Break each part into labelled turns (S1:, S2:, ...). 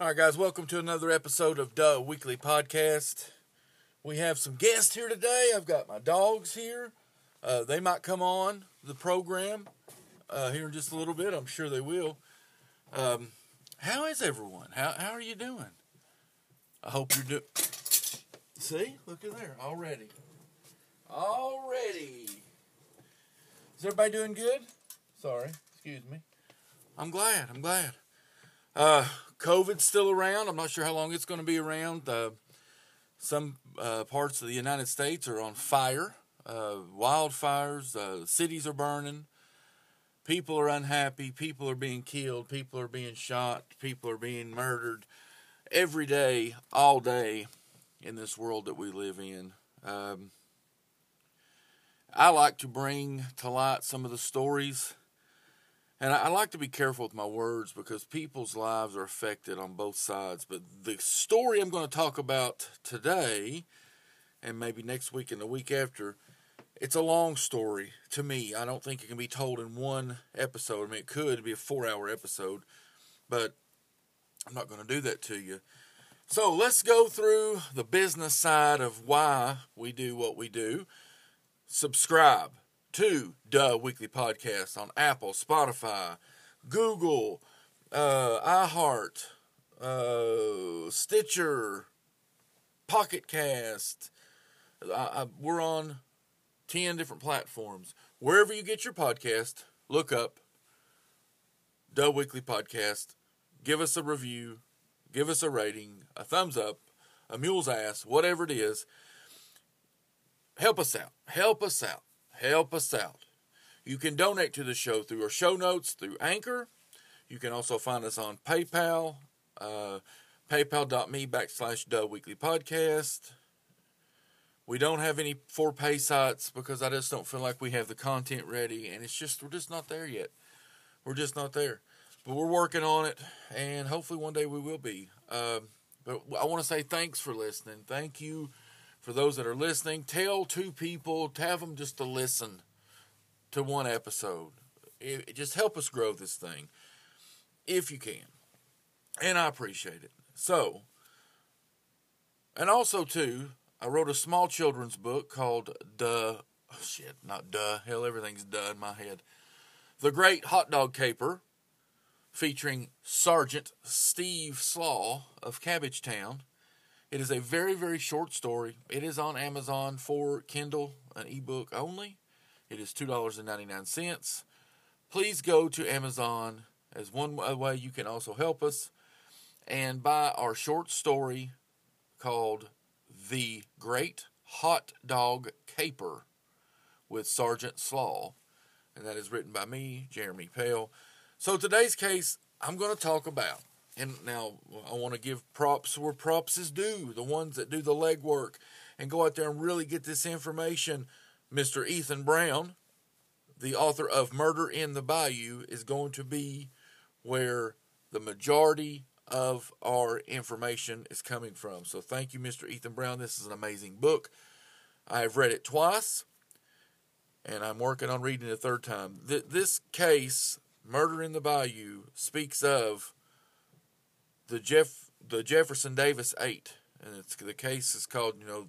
S1: All right, guys, welcome to another episode of Duh Weekly Podcast. We have some guests here today. I've got my dogs here. Uh, they might come on the program uh, here in just a little bit. I'm sure they will. Um, how is everyone? How, how are you doing? I hope you're doing. See, look at there already. Already. Is everybody doing good? Sorry, excuse me. I'm glad. I'm glad. Uh, COVID's still around. I'm not sure how long it's going to be around. Uh, some uh, parts of the United States are on fire. Uh, wildfires. Uh, cities are burning. People are unhappy. People are being killed. People are being shot. People are being murdered every day, all day in this world that we live in. Um, I like to bring to light some of the stories and I, I, like to be careful with my words because people's lives are affected on both sides. But the story I'm going to talk about today, and maybe next week and the week after, it's a long story to me. I don't think it can be told in one episode. I mean, it could be a four hour episode, but I'm not going to do that to you. So let's go through the business side of why we do what we do. Subscribe to Duh Weekly Podcast on Apple, Spotify, Google, uh, iHeart, uh, Stitcher, Pocket Cast. I, I, we're on 10 different platforms. Wherever you get your podcast, look up Duh Weekly Podcast. Give us a review, give us a rating, a thumbs up, a mule's ass, whatever it is. Help us out. Help us out help us out. You can donate to the show through our show notes, through Anchor. You can also find us on PayPal, uh, paypal.me backslash Duh Weekly Podcast. We don't have any for pay sites because I just don't feel like we have the content ready, and it's just we're just not there yet. We're just not there, but we're working on it, and hopefully one day we will be. Um, but I want to say thanks for listening. Thank you for those that are listening, tell two people, have them just to listen to one episode. It, just help us grow this thing if you can. And I appreciate it. So, and also, too, I wrote a small children's book called Duh. Oh, shit, not duh. Hell, everything's duh in my head. The Great Hot Dog Caper, featuring Sergeant Steve Slaw of Cabbagetown it is a very, very short story. It is on Amazon for Kindle, an ebook only. It is $2.99. Please go to Amazon as one way you can also help us and buy our short story called The Great Hot Dog Caper with Sergeant Slaw. And that is written by me, Jeremy Pale. So today's case, I'm going to talk about and now I want to give props where props is due, the ones that do the legwork and go out there and really get this information. Mr. Ethan Brown, the author of Murder in the Bayou, is going to be where the majority of our information is coming from. So thank you, Mr. Ethan Brown. This is an amazing book. I have read it twice, and I'm working on reading it a third time. This case, Murder in the Bayou, speaks of the Jeff the Jefferson Davis Eight, and it's the case is called you know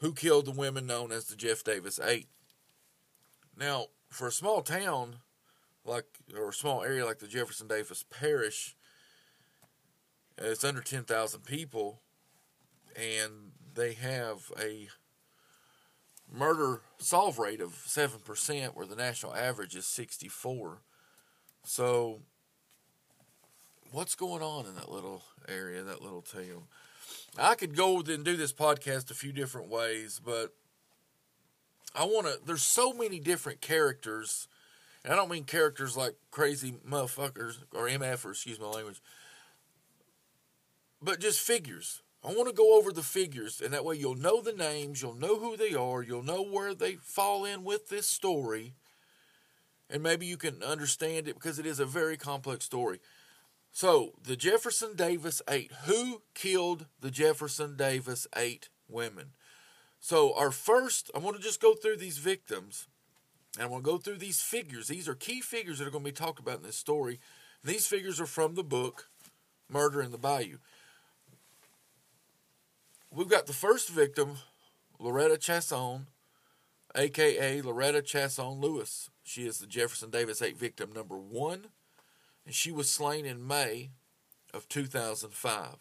S1: who killed the women known as the Jeff Davis Eight. Now, for a small town like or a small area like the Jefferson Davis Parish, it's under ten thousand people, and they have a murder solve rate of seven percent, where the national average is sixty four. So what's going on in that little area, that little town? I could go and do this podcast a few different ways, but I want to. There's so many different characters, and I don't mean characters like crazy motherfuckers or MF or excuse my language, but just figures. I want to go over the figures, and that way you'll know the names, you'll know who they are, you'll know where they fall in with this story, and maybe you can understand it because it is a very complex story. So, the Jefferson Davis eight. Who killed the Jefferson Davis eight women? So, our first, I want to just go through these victims and I want to go through these figures. These are key figures that are going to be talked about in this story. These figures are from the book murder in the bayou. We've got the first victim, Loretta Chasson, aka Loretta Chasson Lewis. She is the Jefferson Davis 8 victim number one, and she was slain in May of 2005.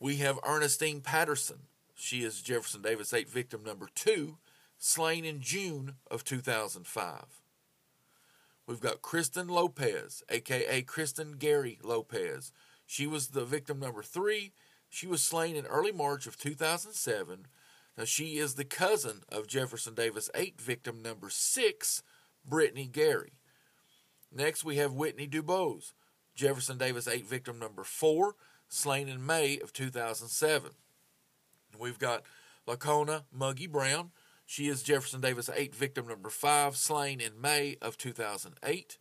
S1: We have Ernestine Patterson. She is Jefferson Davis 8 victim number two, slain in June of 2005. We've got Kristen Lopez, aka Kristen Gary Lopez. She was the victim number three. She was slain in early March of 2007. Now, she is the cousin of Jefferson Davis 8 victim number six, Brittany Gary. Next, we have Whitney Dubose, Jefferson Davis 8 victim number four, slain in May of 2007. We've got Lacona Muggy Brown, she is Jefferson Davis 8 victim number 5, slain in May of 2008.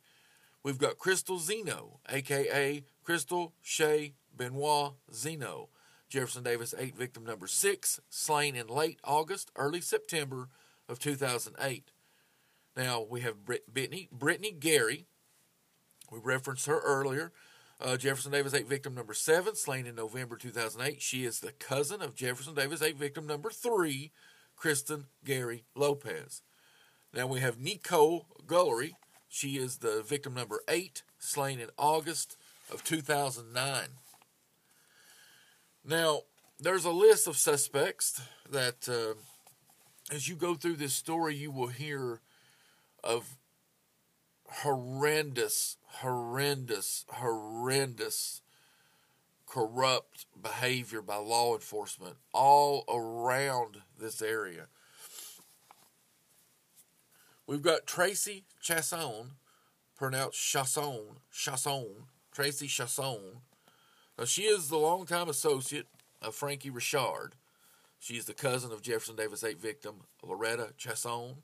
S1: We've got Crystal Zeno, aka Crystal Shea Benoit Zeno, Jefferson Davis 8 victim number 6, slain in late August, early September of 2008. Now we have Brittany, Brittany Gary. We referenced her earlier. Uh, Jefferson Davis 8 victim number 7, slain in November 2008. She is the cousin of Jefferson Davis 8 victim number 3, Kristen Gary Lopez. Now we have Nicole Guillory. She is the victim number eight, slain in August of 2009. Now, there's a list of suspects that, uh, as you go through this story, you will hear of horrendous, horrendous, horrendous corrupt behavior by law enforcement all around this area. We've got Tracy Chasson, pronounced Chasson, Chasson, Tracy Chasson. Now, she is the longtime associate of Frankie Richard. She is the cousin of Jefferson Davis 8 victim Loretta Chasson.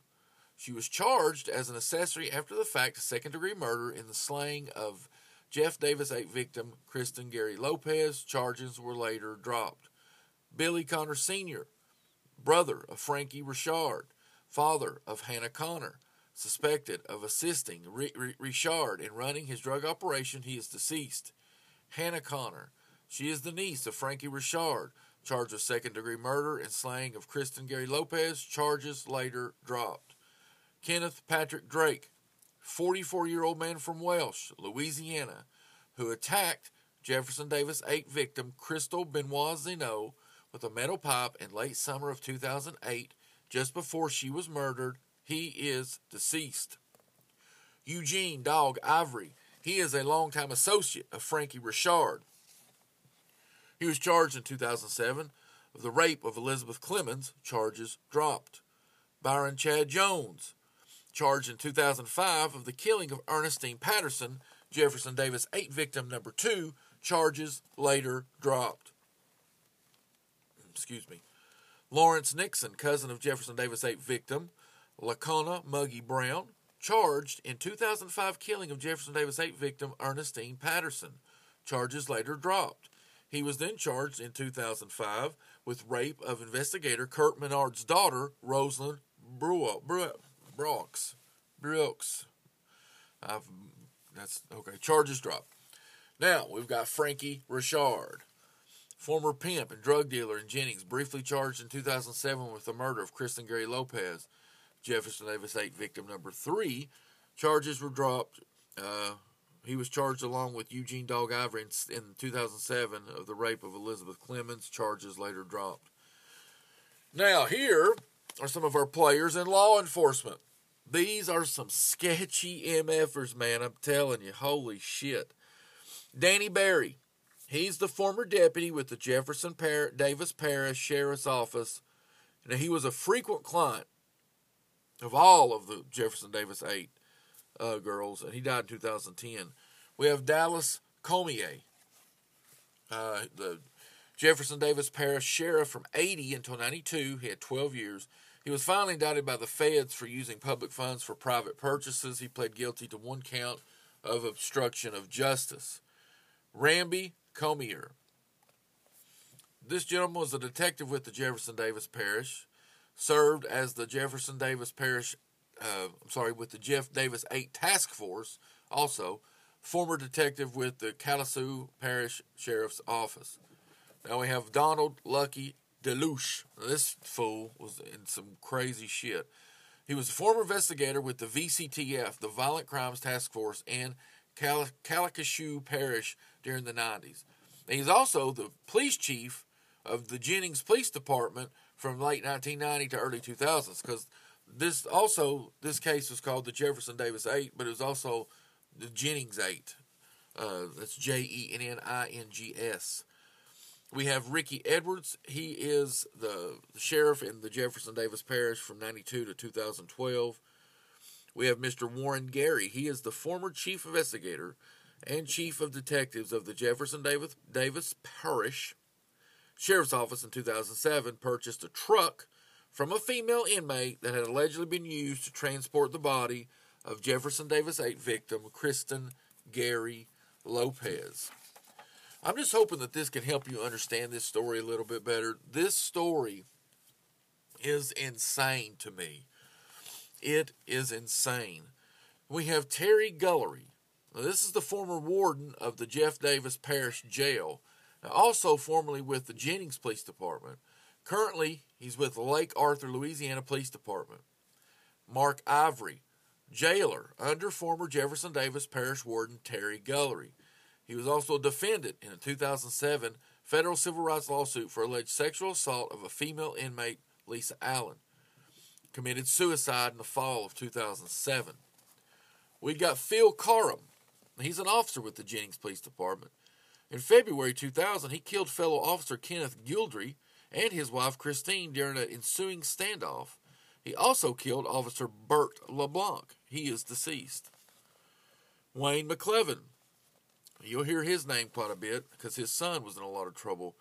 S1: She was charged as an accessory after the fact to second degree murder in the slaying of Jeff Davis 8 victim Kristen Gary Lopez. Charges were later dropped. Billy Connor Sr., brother of Frankie Richard, father of Hannah Connor, suspected of assisting Richard in running his drug operation. He is deceased. Hannah Connor, she is the niece of Frankie Richard, charged with second degree murder and slaying of Kristen Gary Lopez. Charges later dropped. Kenneth Patrick Drake, 44 year old man from Welch, Louisiana, who attacked Jefferson Davis 8 victim Crystal Benoit Zeno with a metal pipe in late summer of 2008, just before she was murdered. He is deceased. Eugene Dog Ivory, he is a longtime associate of Frankie Richard. He was charged in 2007 of the rape of Elizabeth Clemens, charges dropped. Byron Chad Jones, charged in 2005 of the killing of Ernestine Patterson, Jefferson Davis 8 victim number 2, charges later dropped. Excuse me. Lawrence Nixon, cousin of Jefferson Davis 8 victim, Lacona Muggy Brown, charged in 2005 killing of Jefferson Davis 8 victim Ernestine Patterson. Charges later dropped. He was then charged in 2005 with rape of investigator Kurt Menard's daughter, Rosalind Brewer. Brooks. Brooks. I've, that's okay. Charges dropped. Now we've got Frankie Richard, former pimp and drug dealer in Jennings, briefly charged in 2007 with the murder of Kristen Gary Lopez, Jefferson Davis 8 victim number three. Charges were dropped. Uh, he was charged along with Eugene Dog Ivory in, in 2007 of the rape of Elizabeth Clemens. Charges later dropped. Now, here are some of our players in law enforcement. These are some sketchy MFers, man. I'm telling you. Holy shit. Danny Barry. He's the former deputy with the Jefferson Par- Davis Parish Sheriff's Office. And he was a frequent client of all of the Jefferson Davis 8 uh, girls, and he died in 2010. We have Dallas Cormier, uh, the Jefferson Davis Parish Sheriff from 80 until 92. He had 12 years. He was finally indicted by the feds for using public funds for private purchases. He pled guilty to one count of obstruction of justice. Ramby Cormier. This gentleman was a detective with the Jefferson Davis Parish, served as the Jefferson Davis Parish, uh, I'm sorry, with the Jeff Davis 8 Task Force, also former detective with the Calcasieu Parish Sheriff's Office. Now we have Donald Lucky Delouche. This fool was in some crazy shit. He was a former investigator with the VCTF, the Violent Crimes Task Force, and Cal- Calcasieu Parish during the 90s. He's also the police chief of the Jennings Police Department from late 1990 to early 2000s because this also this case was called the Jefferson Davis Eight, but it was also the Jennings Eight. Uh, that's J E N N I N G S. We have Ricky Edwards. He is the, sheriff in the Jefferson Davis Parish from 92 to 2012. We have Mr. Warren Gary. He is the former chief investigator and chief of detectives of the Jefferson Davis, Davis Parish Sheriff's Office in 2007. Purchased a truck from a female inmate that had allegedly been used to transport the body of Jefferson Davis 8 victim Kristen Gary Lopez. I'm just hoping that this can help you understand this story a little bit better. This story is insane to me. It is insane. We have Terry Guillory. Now, this is the former warden of the Jeff Davis Parish Jail, also formerly with the Jennings Police Department. Currently, he's with the Lake Arthur, Louisiana Police Department. Mark Ivory, jailer under former Jefferson Davis Parish Warden Terry Guillory. He was also a defendant in a 2007 federal civil rights lawsuit for alleged sexual assault of a female inmate, Lisa Allen. Committed suicide in the fall of 2007. We got Phil Carham. He's an officer with the Jennings Police Department. In February 2000, he killed fellow officer Kenneth Guidry and his wife Christine during an ensuing standoff. He also killed Officer Bert LeBlanc. He is deceased. Wayne McElveen. You'll hear his name quite a bit because his son was in a lot of trouble.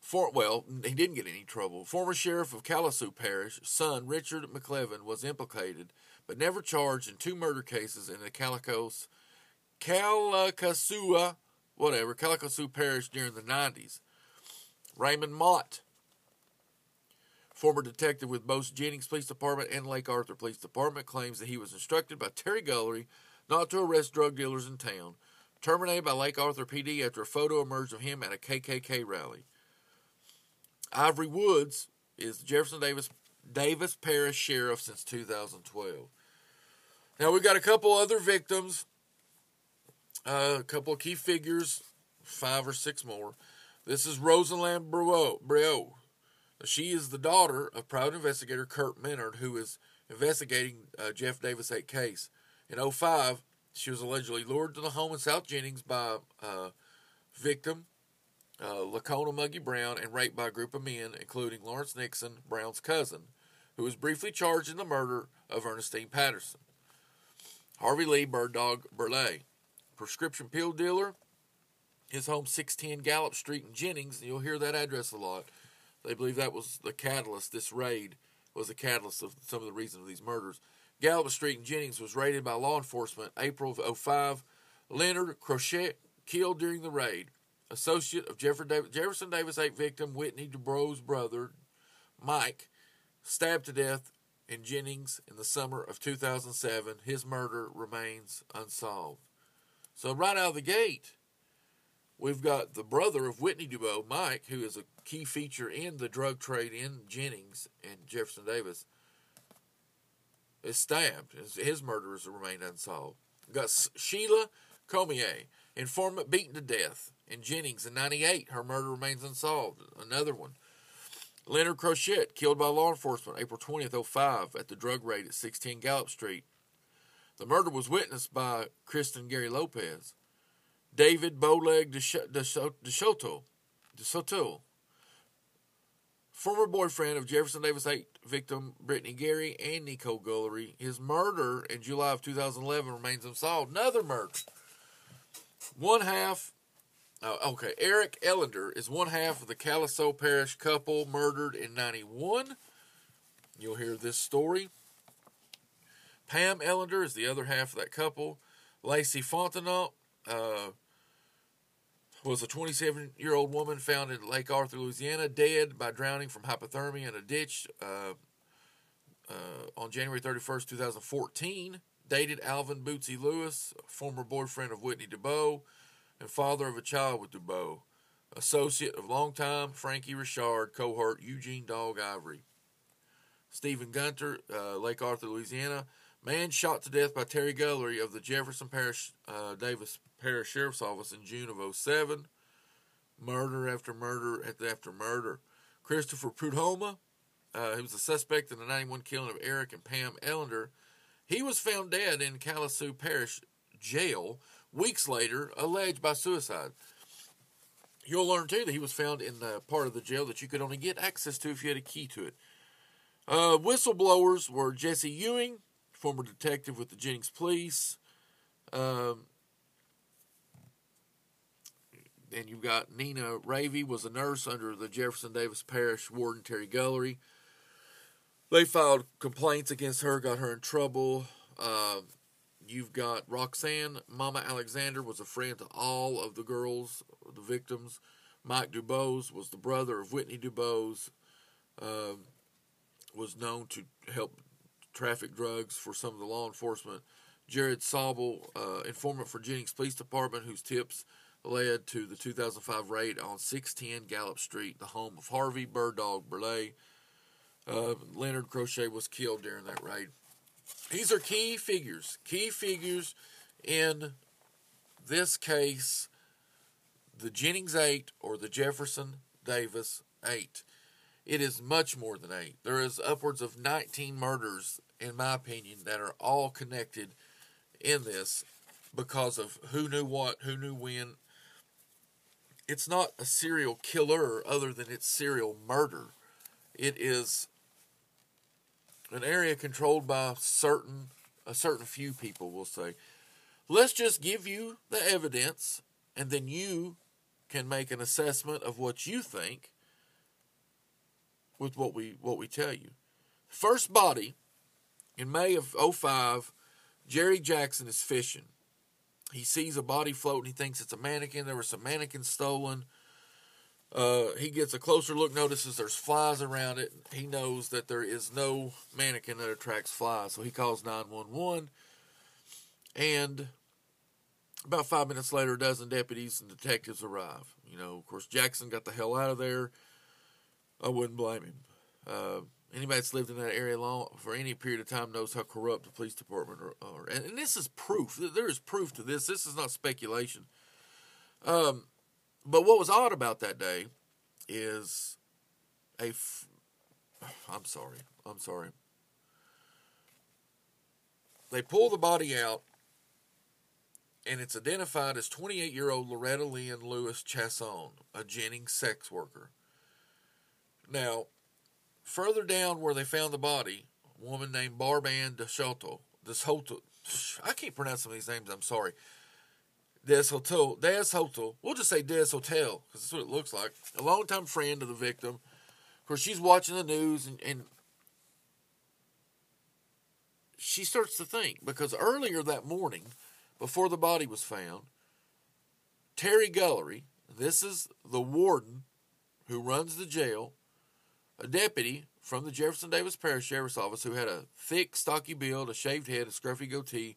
S1: For, well, he didn't get any trouble. Former sheriff of Calcasieu Parish, son Richard McElveen, was implicated but never charged in two murder cases in the Calicos, Calcasieu, whatever, Calcasieu Parish during the 90s. Raymond Mott, former detective with both Jennings Police Department and Lake Arthur Police Department, claims that he was instructed by Terry Guillory not to arrest drug dealers in town, terminated by Lake Arthur PD after a photo emerged of him at a KKK rally. Ivory Woods is Jefferson Davis Davis Parish Sheriff since 2012. Now we've got a couple other victims, uh, a couple of key figures, five or six more. This is Rosaland Breau. She is the daughter of private investigator Kurt Menard, who is investigating uh, Jeff Davis 8 case. In 05, she was allegedly lured to the home in South Jennings by uh, victim uh, Lacona Muggy Brown and raped by a group of men, including Lawrence Nixon, Brown's cousin, who was briefly charged in the murder of Ernestine Patterson. Harvey Lee Bird Dog Burley, prescription pill dealer, his home 610 Gallup Street in Jennings. You'll hear that address a lot. They believe that was the catalyst. This raid was the catalyst of some of the reasons of these murders. Gallup Street in Jennings was raided by law enforcement April of 05. Leonard Crochet killed during the raid. Associate of Jefferson Davis 8 victim Whitney DuBose's brother, Mike, stabbed to death in Jennings in the summer of 2007. His murder remains unsolved. So, right out of the gate, we've got the brother of Whitney DuBose, Mike, who is a key feature in the drug trade in Jennings and Jefferson Davis, is stabbed. His murderers remain unsolved. We've got Sheila Cormier, informant beaten to death in Jennings in 98. Her murder remains unsolved. Another one. Leonard Crochet, killed by law enforcement April 20th, 05 at the drug raid at 16 Gallup Street. The murder was witnessed by Kristen Gary Lopez. David Bowleg de Soto, de Soto, former boyfriend of Jefferson Davis 8 victim Brittany Gary and Nicole Guillory. His murder in July of 2011 remains unsolved. Another murder. One half uh, okay, Eric Ellender is one half of the Calcasieu Parish couple murdered in 91. You'll hear this story. Pam Ellender is the other half of that couple. Lacey Fontenot uh, was a 27 year old woman found in Lake Arthur, Louisiana, dead by drowning from hypothermia in a ditch uh, uh on January 31st, 2014. dated Alvin Bootsy Lewis, former boyfriend of Whitney DuBois, and father of a child with DuBois. Associate of longtime Frankie Richard, cohort Eugene Dog Ivory. Stephen Gunter, uh, Lake Arthur, Louisiana. Man shot to death by Terry Guillory of the Jefferson Parish uh, Davis Parish Sheriff's Office in June of 07. Murder after murder after murder. Christopher Prudhomme, uh, he was a suspect in the 91 killing of Eric and Pam Ellender. He was found dead in Calcasieu Parish jail weeks later, alleged by suicide. You'll learn too that he was found in the part of the jail that you could only get access to if you had a key to it. Uh, whistleblowers were Jesse Ewing, former detective with the Jennings Police. Um, and you've got Nina Ravy was a nurse under the Jefferson Davis Parish Warden Terry Guillory. They filed complaints against her, got her in trouble. Uh, you've got Roxanne. Mama Alexander was a friend to all of the girls, the victims. Mike Dubose was the brother of Whitney Dubose, Uh, was known to help traffic drugs for some of the law enforcement. Jared Sobel, uh, informant for Jennings Police Department, whose tips led to the 2005 raid on 610 Gallup Street, the home of Harvey Bird Dog. Uh, Leonard Crochet was killed during that raid. These are key figures, key figures in this case, the Jennings 8 or the Jefferson Davis 8. It is much more than 8. There is upwards of 19 murders, in my opinion, that are all connected in this because of who knew what, who knew when. It's not a serial killer other than it's serial murder. It is an area controlled by certain a certain few people will say let's just give you the evidence and then you can make an assessment of what you think with what we what we tell you first body in may of 05 jerry jackson is fishing he sees a body floating he thinks it's a mannequin there were some mannequins stolen uh, he gets a closer look, notices there's flies around it. He knows that there is no mannequin that attracts flies, so he calls 911. And about five minutes later, a dozen deputies and detectives arrive. You know, of course, Jackson got the hell out of there. I wouldn't blame him. Uh, anybody that's lived in that area long for any period of time knows how corrupt the police department are. And, and, this is proof. There is proof to this. This is not speculation. Um, but what was odd about that day is a. F- I'm sorry. I'm sorry. They pull the body out, and it's identified as 28 year old Loretta Lynn Lewis Chasson, a Jennings sex worker. Now, further down where they found the body, a woman named Barban DeShoto, DeShoto, I can't pronounce some of these names, I'm sorry. Des Hotel, Des Hotel, we'll just say Des Hotel because that's what it looks like. A longtime friend of the victim. Of course, she's watching the news and, and she starts to think because earlier that morning, before the body was found, Terry Guillory, this is the warden who runs the jail, a deputy from the Jefferson Davis Parish Sheriff's Office who had a thick, stocky build, a shaved head, a scruffy goatee,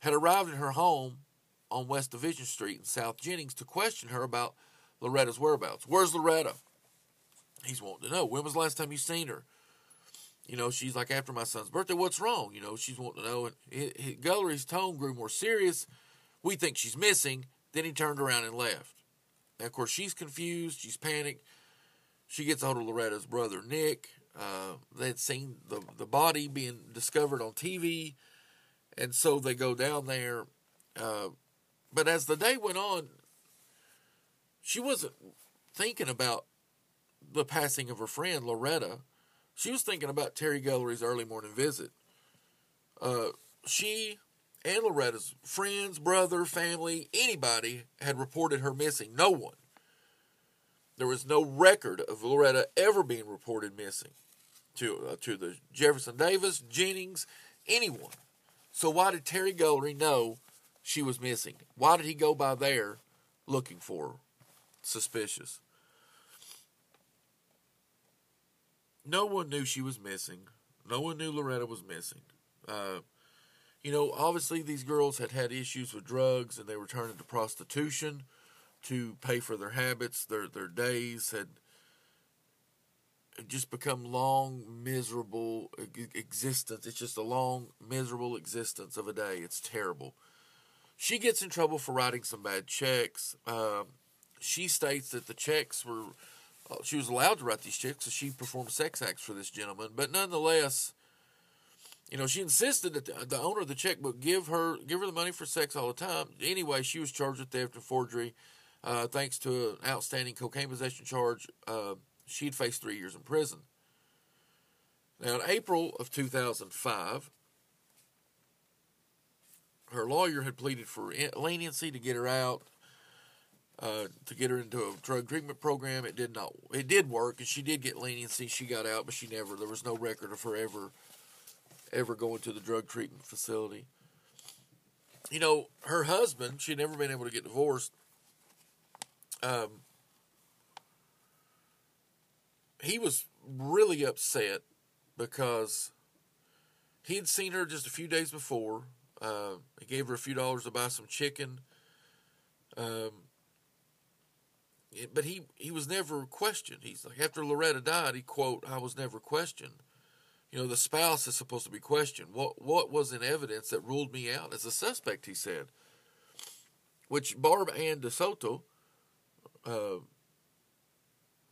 S1: had arrived at her home on West Division Street in South Jennings to question her about Loretta's whereabouts. Where's Loretta? He's wanting to know. When was the last time you seen her? You know, she's like, after my son's birthday, what's wrong? You know, she's wanting to know. And Guillory's tone grew more serious. We think she's missing. Then he turned around and left. Of course, she's confused. She's panicked. She gets a hold of Loretta's brother, Nick. Uh, they'd seen the, the body being discovered on TV. And so they go down there. Uh, but as the day went on, she wasn't thinking about the passing of her friend Loretta. She was thinking about Terry Guillory's early morning visit. Uh, she and Loretta's friends, brother, family, anybody had reported her missing. No one. There was no record of Loretta ever being reported missing to uh, to the Jefferson Davis, Jennings, anyone. So why did Terry Guillory know she was missing. Why did he go by there looking for her? Suspicious. No one knew she was missing. No one knew Loretta was missing. Uh, You know, obviously these girls had had issues with drugs and they were turning to prostitution to pay for their habits. Their their days had just become long, miserable existence. It's just a long, miserable existence of a day. It's terrible. She gets in trouble for writing some bad checks. Um, she states that the checks were, uh, she was allowed to write these checks, so she performed sex acts for this gentleman. But nonetheless, you know, she insisted that the, the owner of the checkbook give her give her the money for sex all the time. Anyway, she was charged with theft and forgery, uh, thanks to an outstanding cocaine possession charge. Uh, she'd face three years in prison. Now, in April of 2005, her lawyer had pleaded for leniency to get her out, uh, to get her into a drug treatment program. It did not. It did work, and she did get leniency. She got out, but she never. There was no record of her ever, ever going to the drug treatment facility. You know, her husband. She'd never been able to get divorced. Um, he was really upset because he had seen her just a few days before. Uh, he gave her a few dollars to buy some chicken. Um, but he, he was never questioned. He's like, after Loretta died, he quote, I was never questioned. You know, the spouse is supposed to be questioned. What what was in evidence that ruled me out as a suspect? He said. Which Barb Ann DeSoto, uh,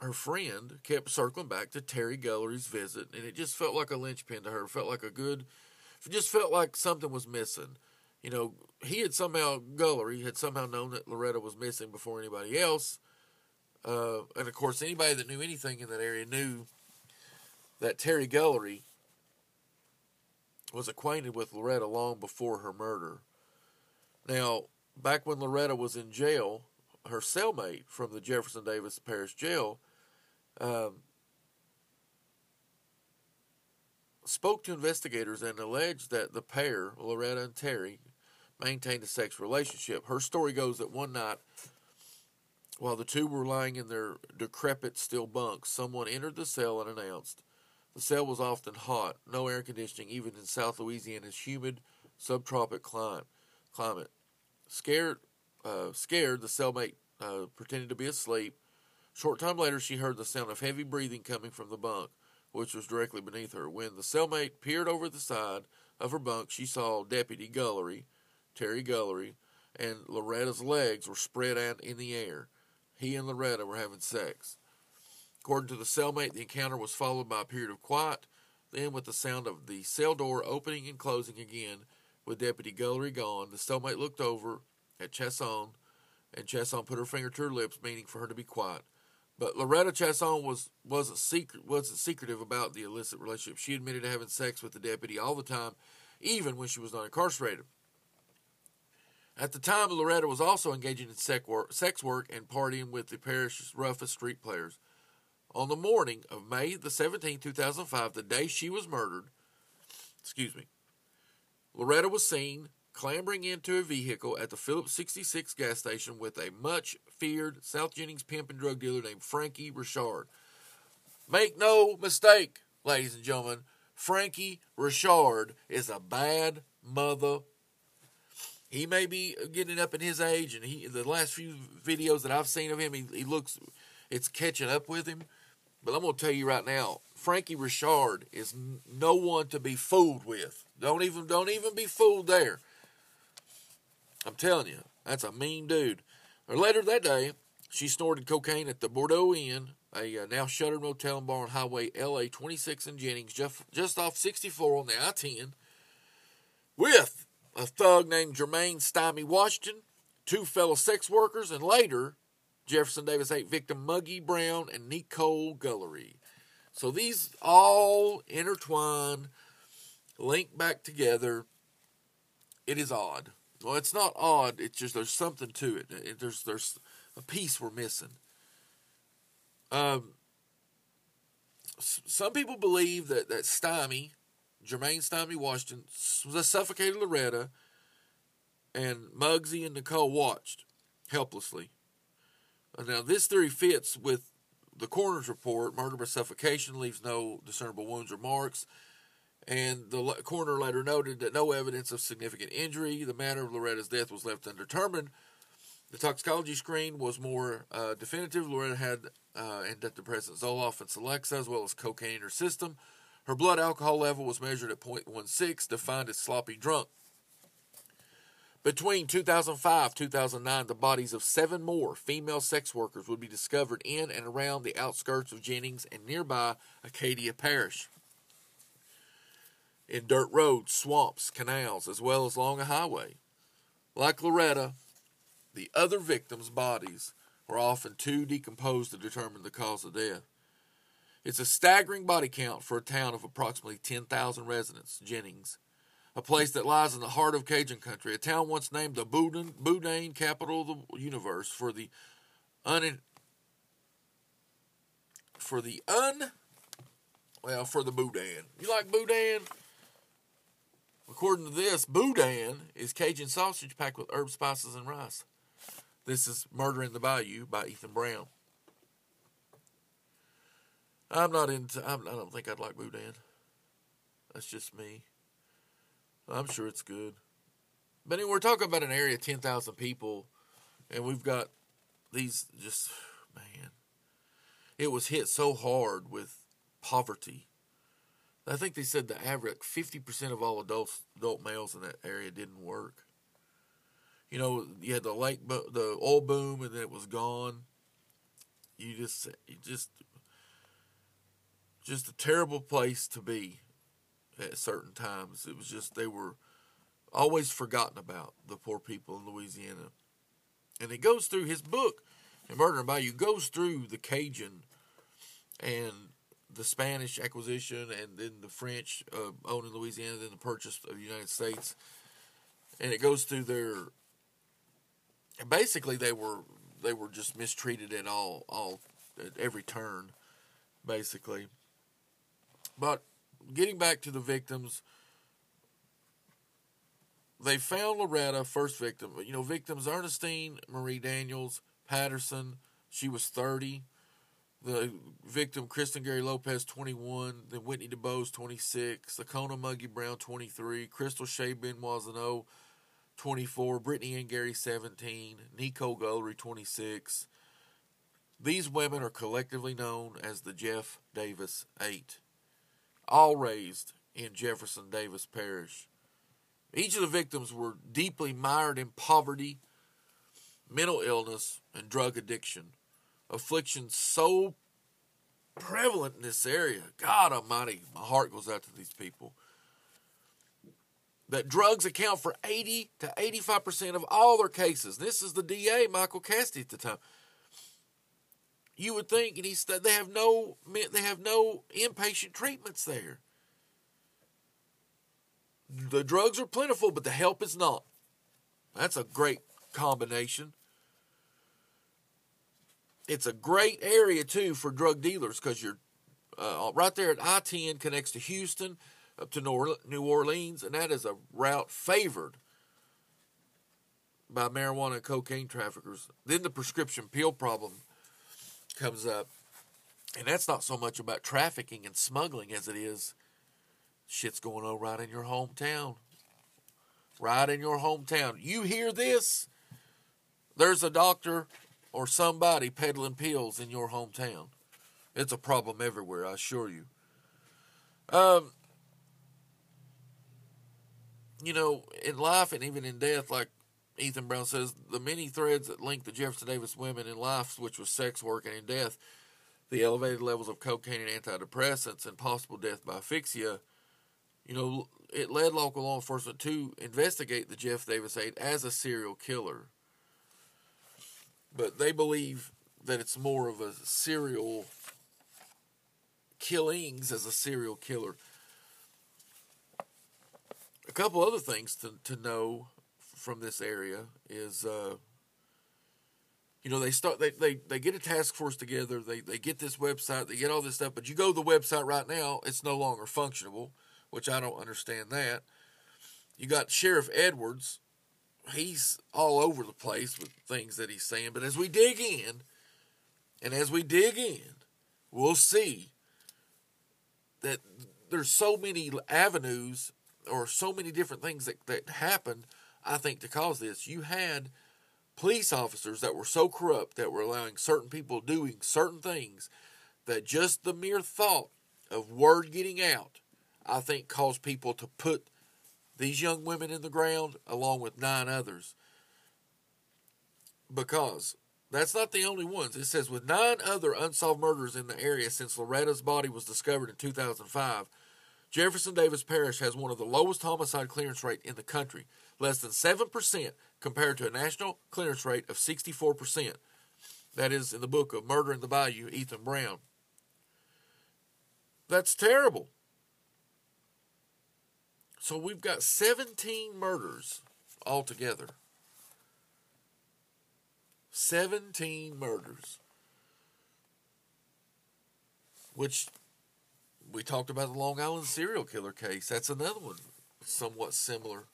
S1: her friend kept circling back to Terry Guillory's visit, and it just felt like a linchpin to her. It felt like a good, it just felt like something was missing. You know, he had somehow Guillory had somehow known that Loretta was missing before anybody else, uh, and of course, anybody that knew anything in that area knew that Terry Guillory was acquainted with Loretta long before her murder. Now, back when Loretta was in jail, her cellmate from the Jefferson Davis Parish Jail um, spoke to investigators and alleged that the pair, Loretta and Terry, maintained a sex relationship. Her story goes that one night, while the two were lying in their decrepit steel bunks, someone entered the cell and announced the cell was often hot, no air conditioning, even in South Louisiana's humid subtropic climate. Climate. Scared, uh, scared, the cellmate uh, pretended to be asleep Short time later, she heard the sound of heavy breathing coming from the bunk, which was directly beneath her. When the cellmate peered over the side of her bunk, she saw Deputy Guillory, Terry Guillory, and Loretta's legs were spread out in the air. He and Loretta were having sex. According to the cellmate, the encounter was followed by a period of quiet, then, with the sound of the cell door opening and closing again, with Deputy Guillory gone, the cellmate looked over at Chasson, and Chasson put her finger to her lips, meaning for her to be quiet. But Loretta Chasson was wasn't secret wasn't secretive about the illicit relationship. She admitted to having sex with the deputy all the time, even when she was not incarcerated. At the time, Loretta was also engaging in sex work, sex work and partying with the parish's roughest street players. On the morning of May the 17th, 2005, the day she was murdered, excuse me, Loretta was seen clambering into a vehicle at the Phillips 66 gas station with a much feared South Jennings pimp and drug dealer named Frankie Richard. Make no mistake, ladies and gentlemen, Frankie Richard is a bad mother. He may be getting up in his age, and he the last few videos that I've seen of him, he, he looks it's catching up with him. But I'm going to tell you right now, Frankie Richard is no one to be fooled with. Don't even don't even be fooled there. I'm telling you, that's a mean dude. Or later that day, she snorted cocaine at the Bordeaux Inn, a uh, now shuttered motel and bar on Highway LA 26 in Jennings, just, just off 64 on the I 10, with a thug named Jermaine Stymie Washington, two fellow sex workers, and later Jefferson Davis 8 victim Muggy Brown and Nicole Guillory. So these all intertwine, link back together. It is odd. Well, it's not odd. It's just there's something to it. There's there's a piece we're missing. Um, some people believe that that Stymie, Jermaine Stymie Washington, suffocated Loretta, and Muggsy and Nicole watched helplessly. Now, this theory fits with the coroner's report. Murder by suffocation leaves no discernible wounds or marks And the coroner later noted that no evidence of significant injury. The manner of Loretta's death was left undetermined. The toxicology screen was more uh, definitive. Loretta had uh, antidepressant Zoloft and Celexa, as well as cocaine in her system. Her blood alcohol level was measured at 0.16, defined as sloppy drunk. Between 2005 2009, the bodies of seven more female sex workers would be discovered in and around the outskirts of Jennings and nearby Acadia Parish. In dirt roads, swamps, canals, as well as along a highway. Like Loretta, the other victims' bodies were often too decomposed to determine the cause of death. It's a staggering body count for a town of approximately 10,000 residents, Jennings a place that lies in the heart of Cajun country, a town once named the Boudin, Boudin capital of the universe for the un for the un well for the Boudin. You like Boudin? According to this, Boudin is Cajun sausage packed with herbs, spices, and rice. This is Murder in the Bayou by Ethan Brown. I'm not into. I'm, I do not think I'd like Boudin. That's just me. I'm sure it's good. But anyway, we're talking about an area of 10,000 people, and we've got these just, man, it was hit so hard with poverty. I think they said the average 50% of all adults, adult males in that area didn't work. You know, you had the lake, the oil boom, and then it was gone. You just, you just, just a terrible place to be at certain times. It was just they were always forgotten about the poor people in Louisiana. And it goes through his book, and Murder in Bayou goes through the Cajun and the Spanish acquisition, and then the French uh, owning Louisiana, then the purchase of the United States, and it goes through their. Basically, they were they were just mistreated at all all at every turn, basically. But getting back to the victims, they found Loretta, first victim. You know, victims Ernestine Marie Daniels Patterson, she was 30. The victim, Kristen Gary Lopez, 21. Then Whitney DuBose, 26. Lakona Muggy Brown, 23. Crystal Shea Benoit Zeno, 24. Brittany and Gary, 17. Nico Guillory, 26. These women are collectively known as the Jeff Davis Eight all raised in Jefferson Davis Parish. Each of the victims were deeply mired in poverty, mental illness, and drug addiction. Afflictions so prevalent in this area. God Almighty, my heart goes out to these people. That drugs account for 80 to 85% of all their cases. This is the DA, Michael Cassidy, at the time you would think, and he's they have no they have no inpatient treatments there. The drugs are plentiful, but the help is not. That's a great combination. It's a great area too for drug dealers because you're uh, right there at I ten connects to Houston up to New Orleans, and that is a route favored by marijuana and cocaine traffickers. Then the prescription pill problem comes up. And that's not so much about trafficking and smuggling as it is shit's going on right in your hometown. Right in your hometown. You hear this? There's a doctor or somebody peddling pills in your hometown. It's a problem everywhere, I assure you. Um, you know, in life and even in death, like Ethan Brown says the many threads that link the Jefferson Davis women in life, which was sex work and in death, the elevated levels of cocaine and antidepressants, and possible death by asphyxia, you know, it led local law enforcement to investigate the Jeff Davis Eight as a serial killer. But they believe that it's more of a serial killings as a serial killer. A couple other things to, to know from this area is uh, you know they start they, they they get a task force together. They they get this website. They get all this stuff. But you go to the website right now it's no longer functionable which i don't understand that. You got sheriff edwards he's all over the place with things that he's saying but as we dig in and as we dig in we'll see that there's so many avenues or so many different things that, that happened, I think, to cause this. You had police officers that were so corrupt that were allowing certain people doing certain things that just the mere thought of word getting out, I think, caused people to put these young women in the ground along with nine others. Because that's not the only ones. It says with nine other unsolved murders in the area since Loretta's body was discovered in 2005, Jefferson Davis Parish has one of the lowest homicide clearance rate in the country, less than 7% compared to a national clearance rate of 64%. That is in the book of Murder in the Bayou, Ethan Brown. That's terrible. So we've got 17 murders altogether. 17 murders. Which we talked about the Long Island serial killer case. That's another one somewhat similar.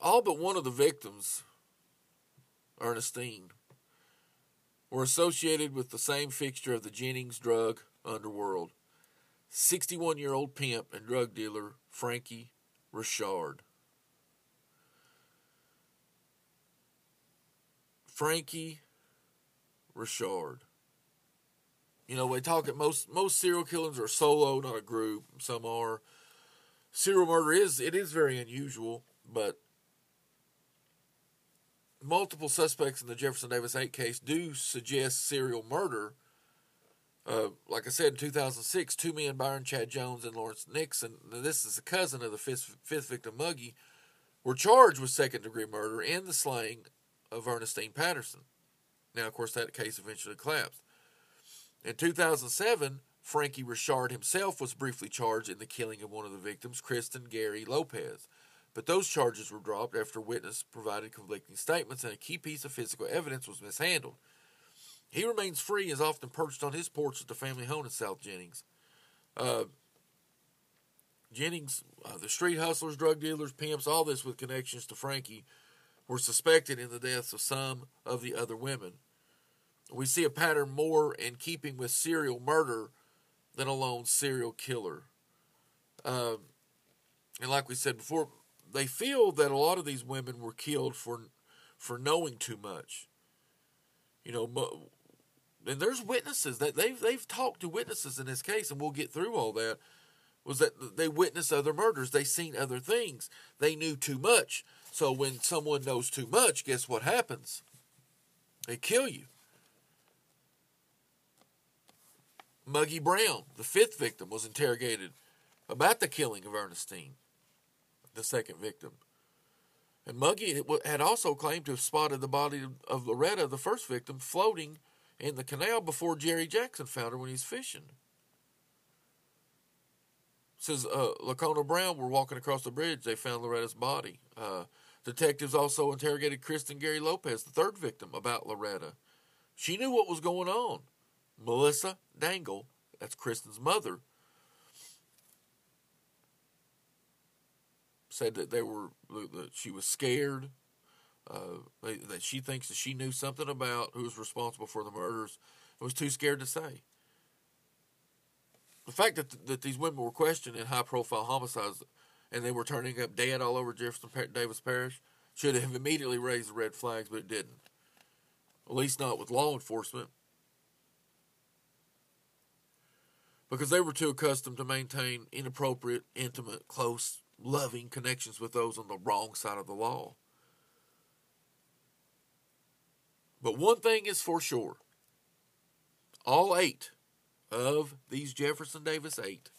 S1: All but one of the victims, Ernestine, were associated with the same fixture of the Jennings drug underworld 61 year old pimp and drug dealer Frankie Richard. Frankie Richard. You know, we talk at most most serial killings are solo, not a group. Some are. Serial murder is it is very unusual, but multiple suspects in the Jefferson Davis 8 case do suggest serial murder. Uh, like I said, in 2006, two men, Byron Chad Jones and Lawrence Nixon, this is a cousin of the fifth, fifth victim, Muggy, were charged with second degree murder and the slaying of Ernestine Patterson. Now, of course, that case eventually collapsed. In 2007, Frankie Richard himself was briefly charged in the killing of one of the victims, Kristen Gary Lopez. But those charges were dropped after witness provided conflicting statements and a key piece of physical evidence was mishandled. He remains free and is often perched on his porch at the family home in South Jennings. Uh, Jennings, uh, the street hustlers, drug dealers, pimps, all this with connections to Frankie, were suspected in the deaths of some of the other women. We see a pattern more in keeping with serial murder than a lone serial killer. Um, and like we said before, they feel that a lot of these women were killed for for knowing too much. You know, and there's witnesses that they've they've talked to witnesses in this case, and we'll get through all that. Was that they witnessed other murders? They seen other things. They knew too much. So when someone knows too much, guess what happens? They kill you. Muggy Brown, the fifth victim, was interrogated about the killing of Ernestine, the second victim. And Muggy had also claimed to have spotted the body of Loretta, the first victim, floating in the canal before Jerry Jackson found her when he was fishing. Says uh, Lacona Brown were walking across the bridge. They found Loretta's body. Uh, Detectives also interrogated Kristen Gary Lopez, the third victim, about Loretta. She knew what was going on. Melissa Daigle, that's Kristen's mother, said that they were that she was scared. Uh, that she thinks that she knew something about who was responsible for the murders and was too scared to say. The fact that, that these women were questioned in high profile homicides and they were turning up dead all over Jefferson Davis Parish, should have immediately raised the red flags, but it didn't. At least not with law enforcement. Because they were too accustomed to maintain inappropriate, intimate, close, loving connections with those on the wrong side of the law. But one thing is for sure all eight of these Jefferson Davis eight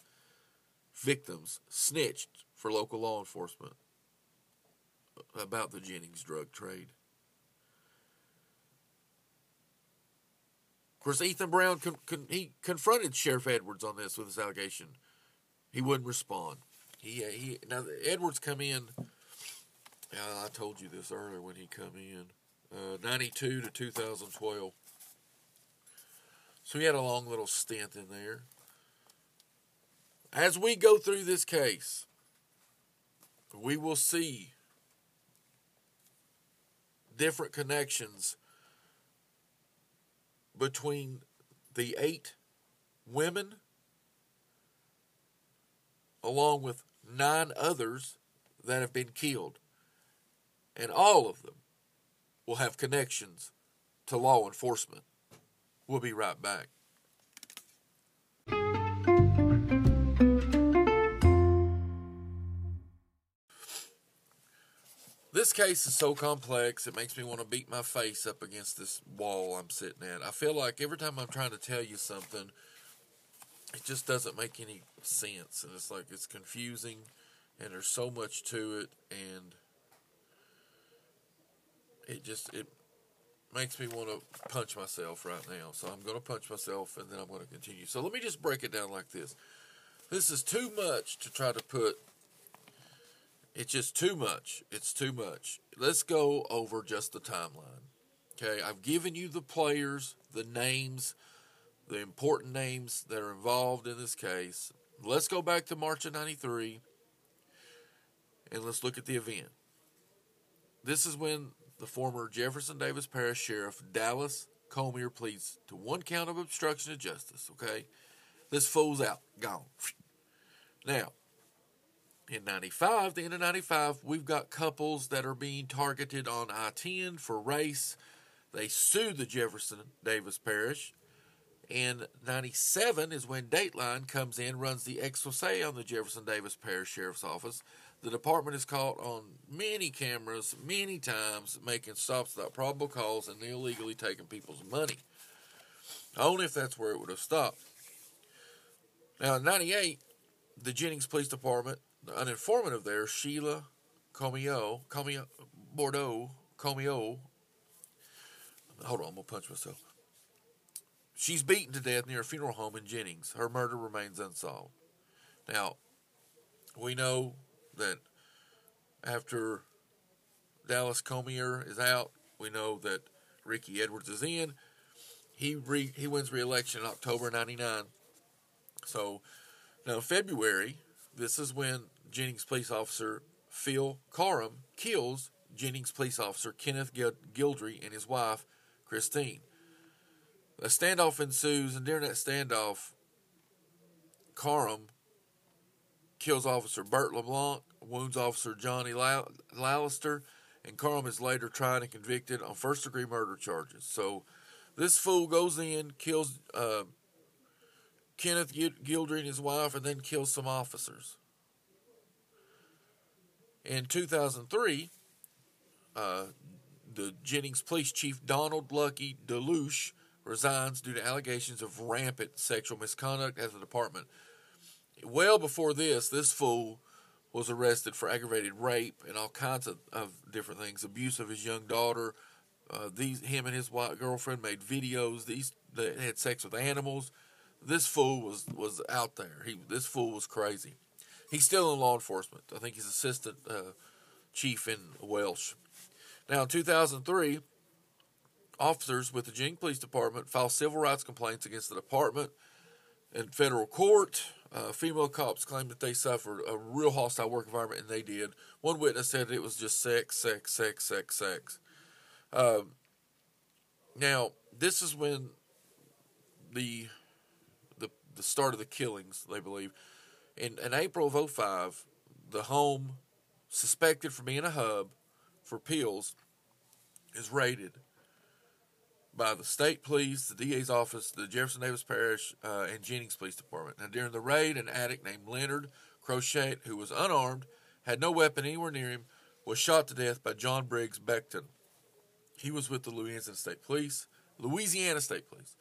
S1: victims snitched for local law enforcement about the Jennings drug trade. Of course, Ethan Brown con- con- he confronted Sheriff Edwards on this with this allegation. He wouldn't respond. He he now Edwards come in. Uh, I told you this earlier when he come in, uh, ninety two to two thousand twelve. So he had a long little stint in there. As we go through this case, we will see different connections between the eight women along with nine others that have been killed. And all of them will have connections to law enforcement. We'll be right back. This case is so complex, it makes me want to beat my face up against this wall I'm sitting at. I feel like every time I'm trying to tell you something, it just doesn't make any sense. And it's like it's confusing, and there's so much to it, and it just it makes me want to punch myself right now. So I'm going to punch myself, and then I'm going to continue. So let me just break it down like this. This is too much to try to put it's just too much. It's too much. Let's go over just the timeline. Okay, I've given you the players, the names, the important names that are involved in this case. Let's go back to March of 93 and let's look at the event. This is when the former Jefferson Davis Parish Sheriff Dallas Cormier pleads to one count of obstruction of justice. Okay, this fool's out, gone. Now, in 95, the end of 95, we've got couples that are being targeted on I 10 for race. They sue the Jefferson Davis Parish. And 97 is when Dateline comes in, runs the expose on the Jefferson Davis Parish Sheriff's Office. The department is caught on many cameras, many times, making stops without probable cause and illegally taking people's money. Only if that's where it would have stopped. Now, in 98, the Jennings Police Department an informant of theirs, Sheila Comio, Comio, Bordeaux, Comio. Hold on, I'm gonna punch myself. She's beaten to death near a funeral home in Jennings. Her murder remains unsolved. Now, we know that after Dallas Cormier is out, we know that Ricky Edwards is in. He re, he wins re-election in October '99. So now February, this is when Jennings police officer Phil Corum kills Jennings police officer Kenneth Gildry and his wife Christine. A standoff ensues, and during that standoff, Corum kills Officer Bert LeBlanc, wounds Officer Johnny Lallister, and Corum is later tried and convicted on first degree murder charges. So this fool goes in, kills uh, Kenneth Gildry and his wife, and then kills some officers. In 2003, uh, the Jennings Police Chief Donald Lucky Delouche resigns due to allegations of rampant sexual misconduct at the department. Well before this, this fool was arrested for aggravated rape and all kinds of, of different things, abuse of his young daughter. Uh, these him and his white girlfriend made videos. These they had sex with animals. This fool was was out there. He this fool was crazy. He's still in law enforcement. I think he's assistant uh, chief in Welsh. Now, in 2003, officers with the Jennings Police Department filed civil rights complaints against the department in federal court. Uh, female cops claimed that they suffered a real hostile work environment, and they did. One witness said it was just sex, sex, sex, sex, sex. Um, now, this is when the the the start of the killings, they believe. In, in April of 05, the home suspected for being a hub for pills is raided by the state police, the DA's office, the Jefferson Davis Parish, uh, and Jennings Police Department. Now, during the raid, an addict named Leonard Crochet, who was unarmed, had no weapon anywhere near him, was shot to death by John Briggs Beckton. He was with the Louisiana State Police. Louisiana State Police.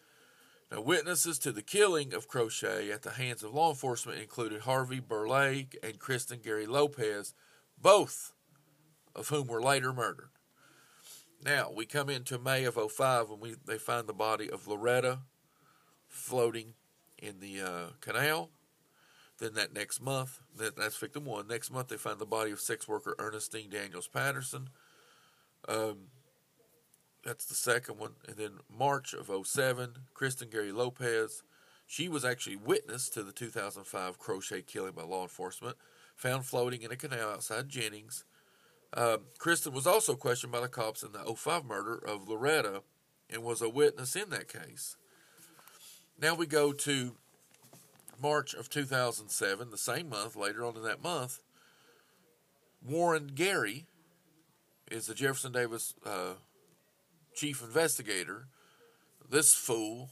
S1: Now, witnesses to the killing of Crochet at the hands of law enforcement included Harvey Burleigh and Kristen Gary Lopez, both of whom were later murdered. Now, we come into May of 05 when we, they find the body of Loretta floating in the uh, canal. Then that next month, that, that's victim one. Next month, they find the body of sex worker Ernestine Daniels Patterson. Um, that's the second one. And then March of 07, Kristen Gary Lopez. She was actually witness to the 2005 crochet killing by law enforcement, found floating in a canal outside Jennings. Uh, Kristen was also questioned by the cops in the 05 murder of Loretta and was a witness in that case. Now we go to March of 2007, the same month, later on in that month, Warren Gary is the Jefferson Davis uh, chief investigator. This fool,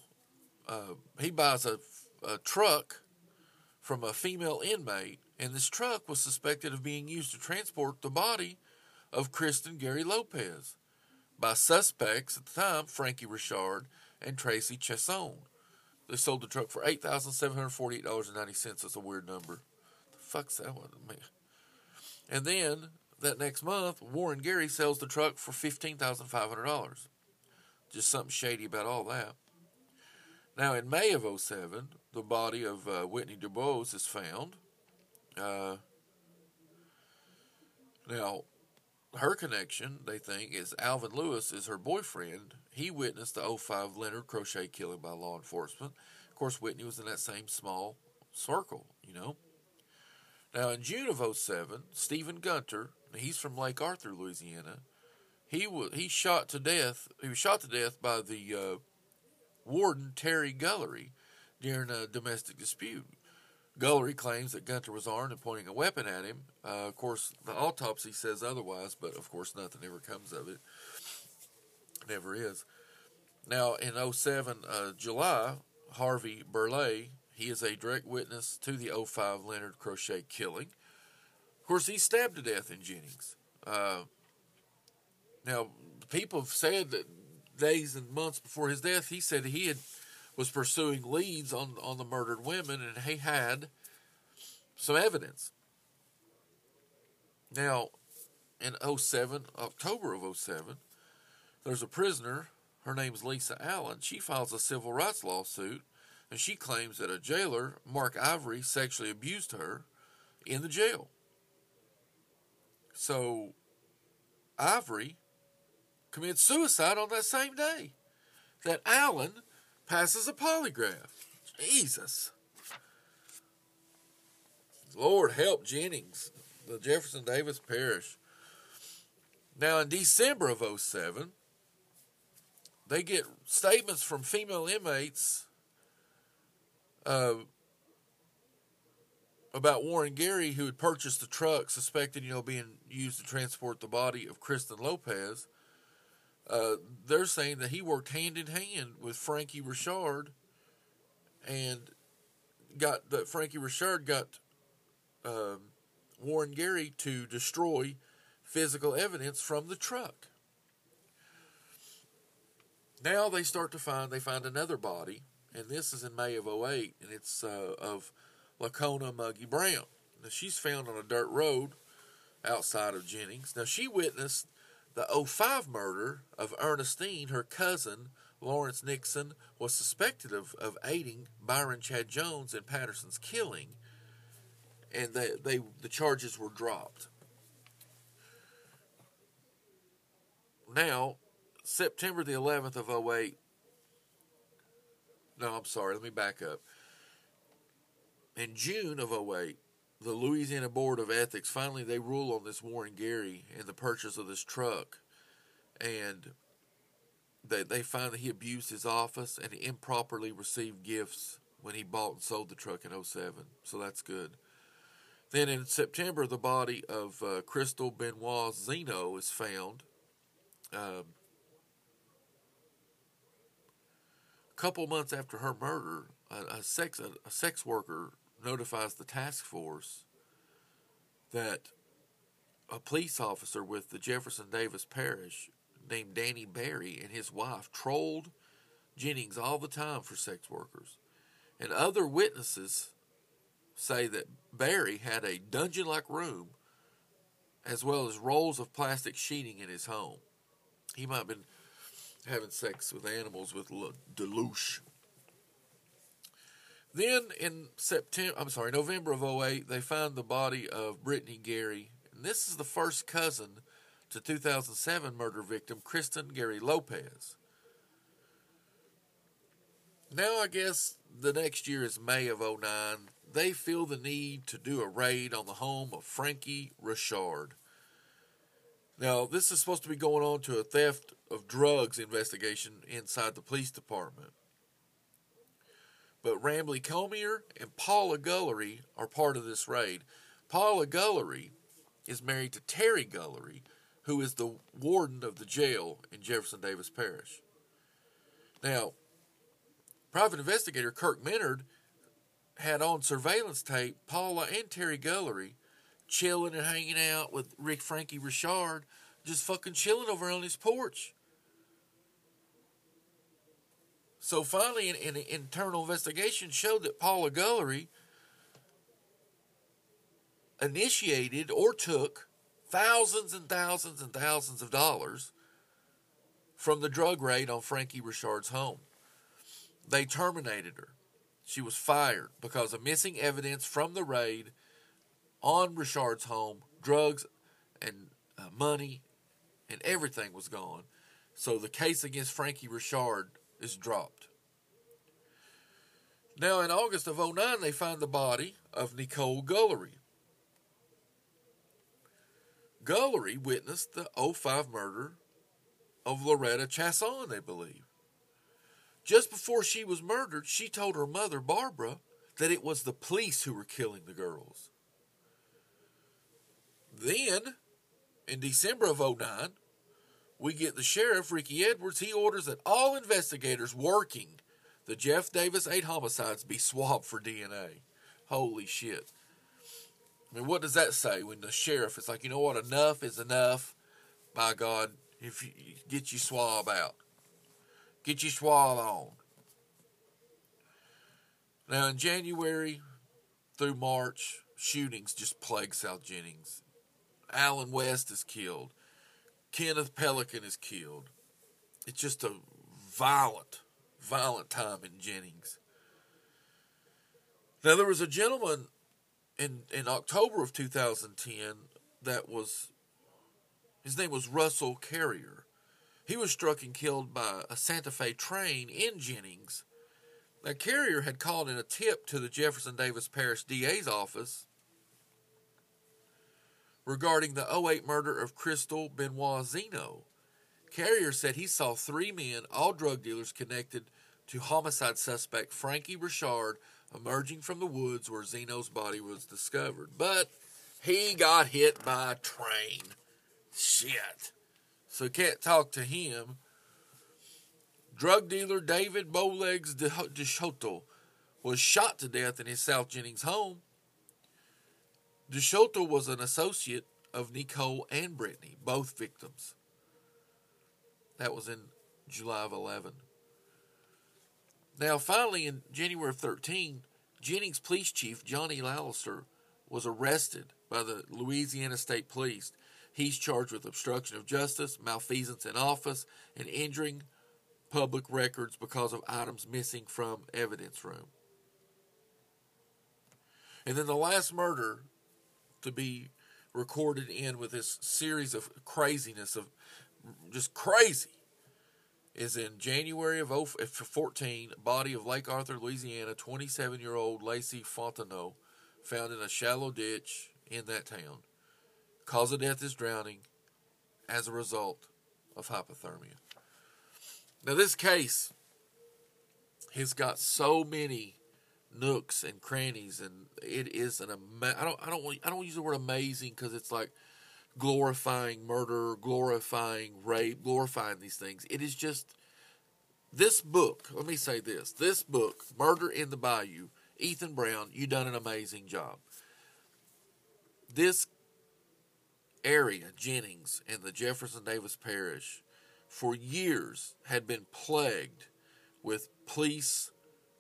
S1: uh, he buys a, a truck from a female inmate, and this truck was suspected of being used to transport the body of Kristen Gary Lopez by suspects at the time, Frankie Richard and Tracy Chesson. They sold the truck for eight thousand seven hundred forty-eight dollars and ninety cents. That's a weird number. The fuck's that one? Man. And then that next month, Warren Gary sells the truck for fifteen thousand five hundred dollars. Just something shady about all that. Now, in May of 07, the body of uh, Whitney DuBose is found. Uh, now, her connection, they think, is Alvin Lewis is her boyfriend. He witnessed the 05 Leonard Crochet killing by law enforcement. Of course, Whitney was in that same small circle, you know. Now, in June of 07, Stephen Gunter, he's from Lake Arthur, Louisiana. He was he shot to death. He was shot to death by the uh, warden Terry Guillory during a domestic dispute. Guillory claims that Gunter was armed and pointing a weapon at him. Uh, of course, the autopsy says otherwise, but of course, nothing ever comes of it. Never is. Now, in 07, uh, July, Harvey Burleigh, he is a direct witness to the 05 Leonard Crochet killing. Of course, he's stabbed to death in Jennings. Uh, now, people have said that days and months before his death, he said he had was pursuing leads on, on the murdered women, and he had some evidence. Now, in 07, October of 07, there's a prisoner. Her name's Lisa Allen. She files a civil rights lawsuit, and she claims that a jailer, Mark Ivory, sexually abused her in the jail. So, Ivory commits suicide on that same day that Allen passes a polygraph. Jesus. Lord help Jennings, the Jefferson Davis Parish. Now, in December of 07, they get statements from female inmates uh, about Warren Gary, who had purchased the truck suspected, you know, being used to transport the body of Kristen Lopez. Uh, they're saying that he worked hand in hand with Frankie Richard and got that Frankie Richard got um, Warren Gary to destroy physical evidence from the truck. Now they start to find they find another body, and this is in May of 08, and it's uh, of Lacona Muggy Brown. Now she's found on a dirt road outside of Jennings. Now she witnessed the 05 murder of Ernestine, her cousin, Lawrence Nixon, was suspected of, of aiding Byron Chad Jones in Patterson's killing, and they, they the charges were dropped. Now, September the 11th of 08, no, I'm sorry, let me back up. In June of 08, the Louisiana Board of Ethics finally they rule on this Warren Gary and the purchase of this truck, and they they find that he abused his office and he improperly received gifts when he bought and sold the truck in 07. So that's good. Then in September, the body of uh, Crystal Benoit Zeno is found. Um, a couple months after her murder, a, a sex a, a sex worker notifies the task force that a police officer with the Jefferson Davis Parish named Danny Barry and his wife trolled Jennings all the time for sex workers. And other witnesses say that Barry had a dungeon like room as well as rolls of plastic sheeting in his home. He might have been having sex with animals with Delouche. Then in September, I'm sorry, November of 08, they find the body of Brittany Gary. And this is the first cousin to 2007 murder victim Kristen Gary Lopez. Now, I guess the next year is May of 09. They feel the need to do a raid on the home of Frankie Richard. Now, this is supposed to be going on to a theft of drugs investigation inside the police department. But Rambly Comier and Paula Guillory are part of this raid. Paula Guillory is married to Terry Guillory, who is the warden of the jail in Jefferson Davis Parish. Now, private investigator Kirk Menard had on surveillance tape Paula and Terry Guillory chilling and hanging out with Rick Frankie Richard, just fucking chilling over on his porch. So finally, an, an internal investigation showed that Paula Guillory initiated or took thousands and thousands and thousands of dollars from the drug raid on Frankie Richard's home. They terminated her. She was fired because of missing evidence from the raid on Richard's home. Drugs and uh, money and everything was gone. So the case against Frankie Richard is dropped. Now, in August of 09, they find the body of Nicole Guillory. Guillory witnessed the 05 murder of Loretta Chaisson, they believe. Just before she was murdered, she told her mother, Barbara, that it was the police who were killing the girls. Then, in December of 09, we get the sheriff, Ricky Edwards. He orders that all investigators working the Jeff Davis 8 homicides be swabbed for DNA. Holy shit. I mean, what does that say when the sheriff is like, you know what, enough is enough. By God, if you get your swab out, get your swab on. Now, in January through March, shootings just plague South Jennings. Alan West is killed. Kenneth Pelican is killed. It's just a violent, violent time in Jennings. Now, there was a gentleman in, in October of 2010 that was, his name was Russell Carrier. He was struck and killed by a Santa Fe train in Jennings. Now, Carrier had called in a tip to the Jefferson Davis Parish DA's office regarding the 08 murder of Crystal Benoit Zeno. Carrier said he saw three men, all drug dealers, connected to homicide suspect Frankie Richard emerging from the woods where Zeno's body was discovered. But he got hit by a train. Shit. So can't talk to him. Drug dealer David Bowlegs DeShoto was shot to death in his South Jennings home. DeShoto was an associate of Nicole and Brittany, both victims. That was in July of 11. Now, finally, in January of 13, Jennings Police Chief Johnny Lallister was arrested by the Louisiana State Police. He's charged with obstruction of justice, malfeasance in office, and injuring public records because of items missing from evidence room. And then the last murder to be recorded in with this series of craziness of just crazy is in January of 14, body of Lake Arthur, Louisiana, 27 year old Lacey Fontenot found in a shallow ditch in that town. Cause of death is drowning as a result of hypothermia. Now, this case has got so many nooks and crannies, and it is an ama- I don't I don't I don't use the word amazing because it's like glorifying murder, glorifying rape, glorifying these things. It is just this book. Let me say this: this book, Murder in the Bayou, Ethan Brown, you done an amazing job. This area, Jennings and the Jefferson Davis Parish, for years had been plagued with police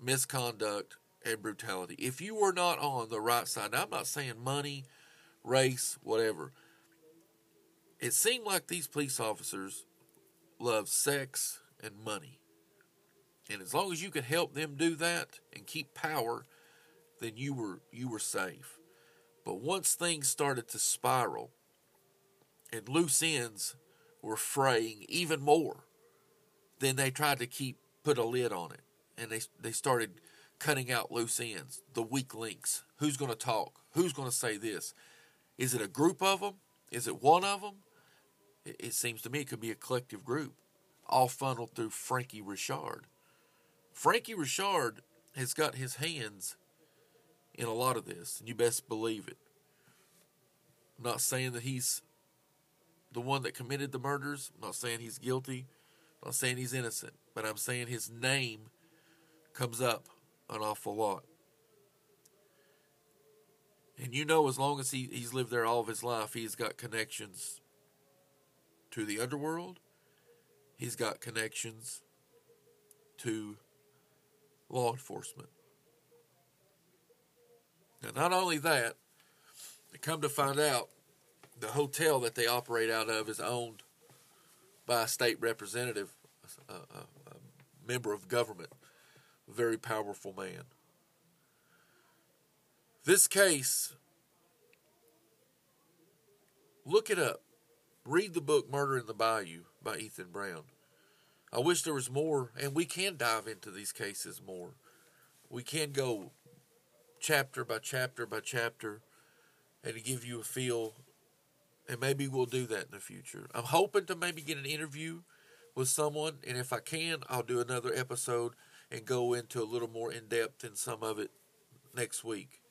S1: misconduct and brutality. If you were not on the right side, I'm not saying money, race, whatever it seemed like these police officers loved sex and money. And as long as you could help them do that and keep power, then you were you were safe. But once things started to spiral and loose ends were fraying even more, then they tried to keep put a lid on it. And they they started cutting out loose ends, the weak links. Who's going to talk? Who's going to say this? Is it a group of them? Is it one of them? it, it seems to me it could be a collective group, all funneled through Frankie Richard. Frankie Richard has got his hands in a lot of this, and you best believe it. I'm not saying that he's the one that committed the murders. I'm not saying he's guilty. I'm not saying he's innocent. But I'm saying his name comes up an awful lot. And you know, as long as he, he's lived there all of his life, he's got connections to the underworld. He's got connections to law enforcement. Now, not only that, come to find out, the hotel that they operate out of is owned by a state representative, a, a, a member of government, very powerful man. This case, look it up. Read the book Murder in the Bayou by Ethan Brown. I wish there was more, and we can dive into these cases more. We can go chapter by chapter by chapter and give you a feel. And maybe we'll do that in the future. I'm hoping to maybe get an interview with someone, and if I can, I'll do another episode and go into a little more in depth in some of it next week.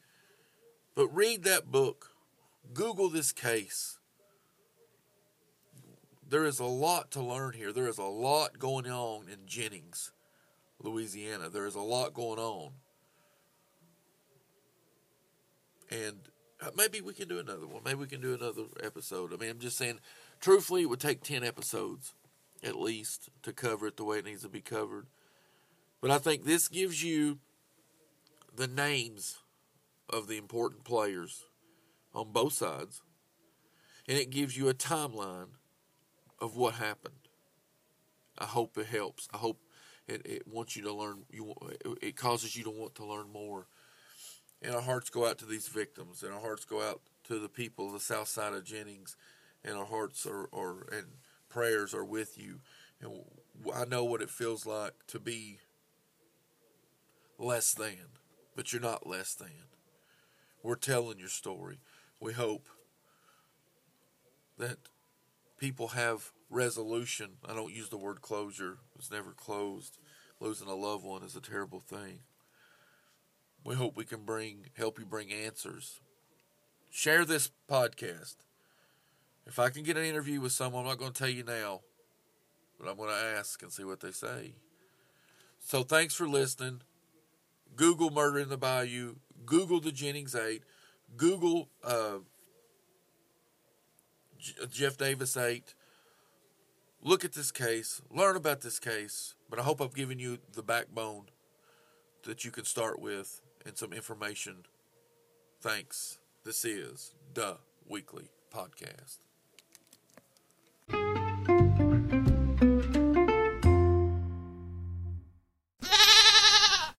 S1: But read that book, Google this case. There is a lot to learn here. There is a lot going on in Jennings, Louisiana. There is a lot going on. And uh, maybe we can do another one. Maybe we can do another episode. I mean, I'm just saying, truthfully, it would take 10 episodes at least to cover it the way it needs to be covered. But I think this gives you the names of the important players on both sides, and it gives you a timeline of what happened. I hope it helps. I hope it, it wants you to learn. You it causes you to want to learn more. And our hearts go out to these victims, and our hearts go out to the people of the south side of Jennings, and our hearts are, are and prayers are with you. And I know what it feels like to be less than, but you're not less than. We're telling your story. We hope that people have resolution. I don't use the word closure, it's never closed. Losing a loved one is a terrible thing. We hope we can bring help you bring answers. Share this podcast. If I can get an interview with someone, I'm not going to tell you now, but I'm going to ask and see what they say. So thanks for listening. Google Murder in the Bayou. Google the Jennings 8. Google uh, Jeff Davis 8. Look at this case. Learn about this case. But I hope I've given you the backbone that you can start with and some information. Thanks. This is the Weekly Podcast.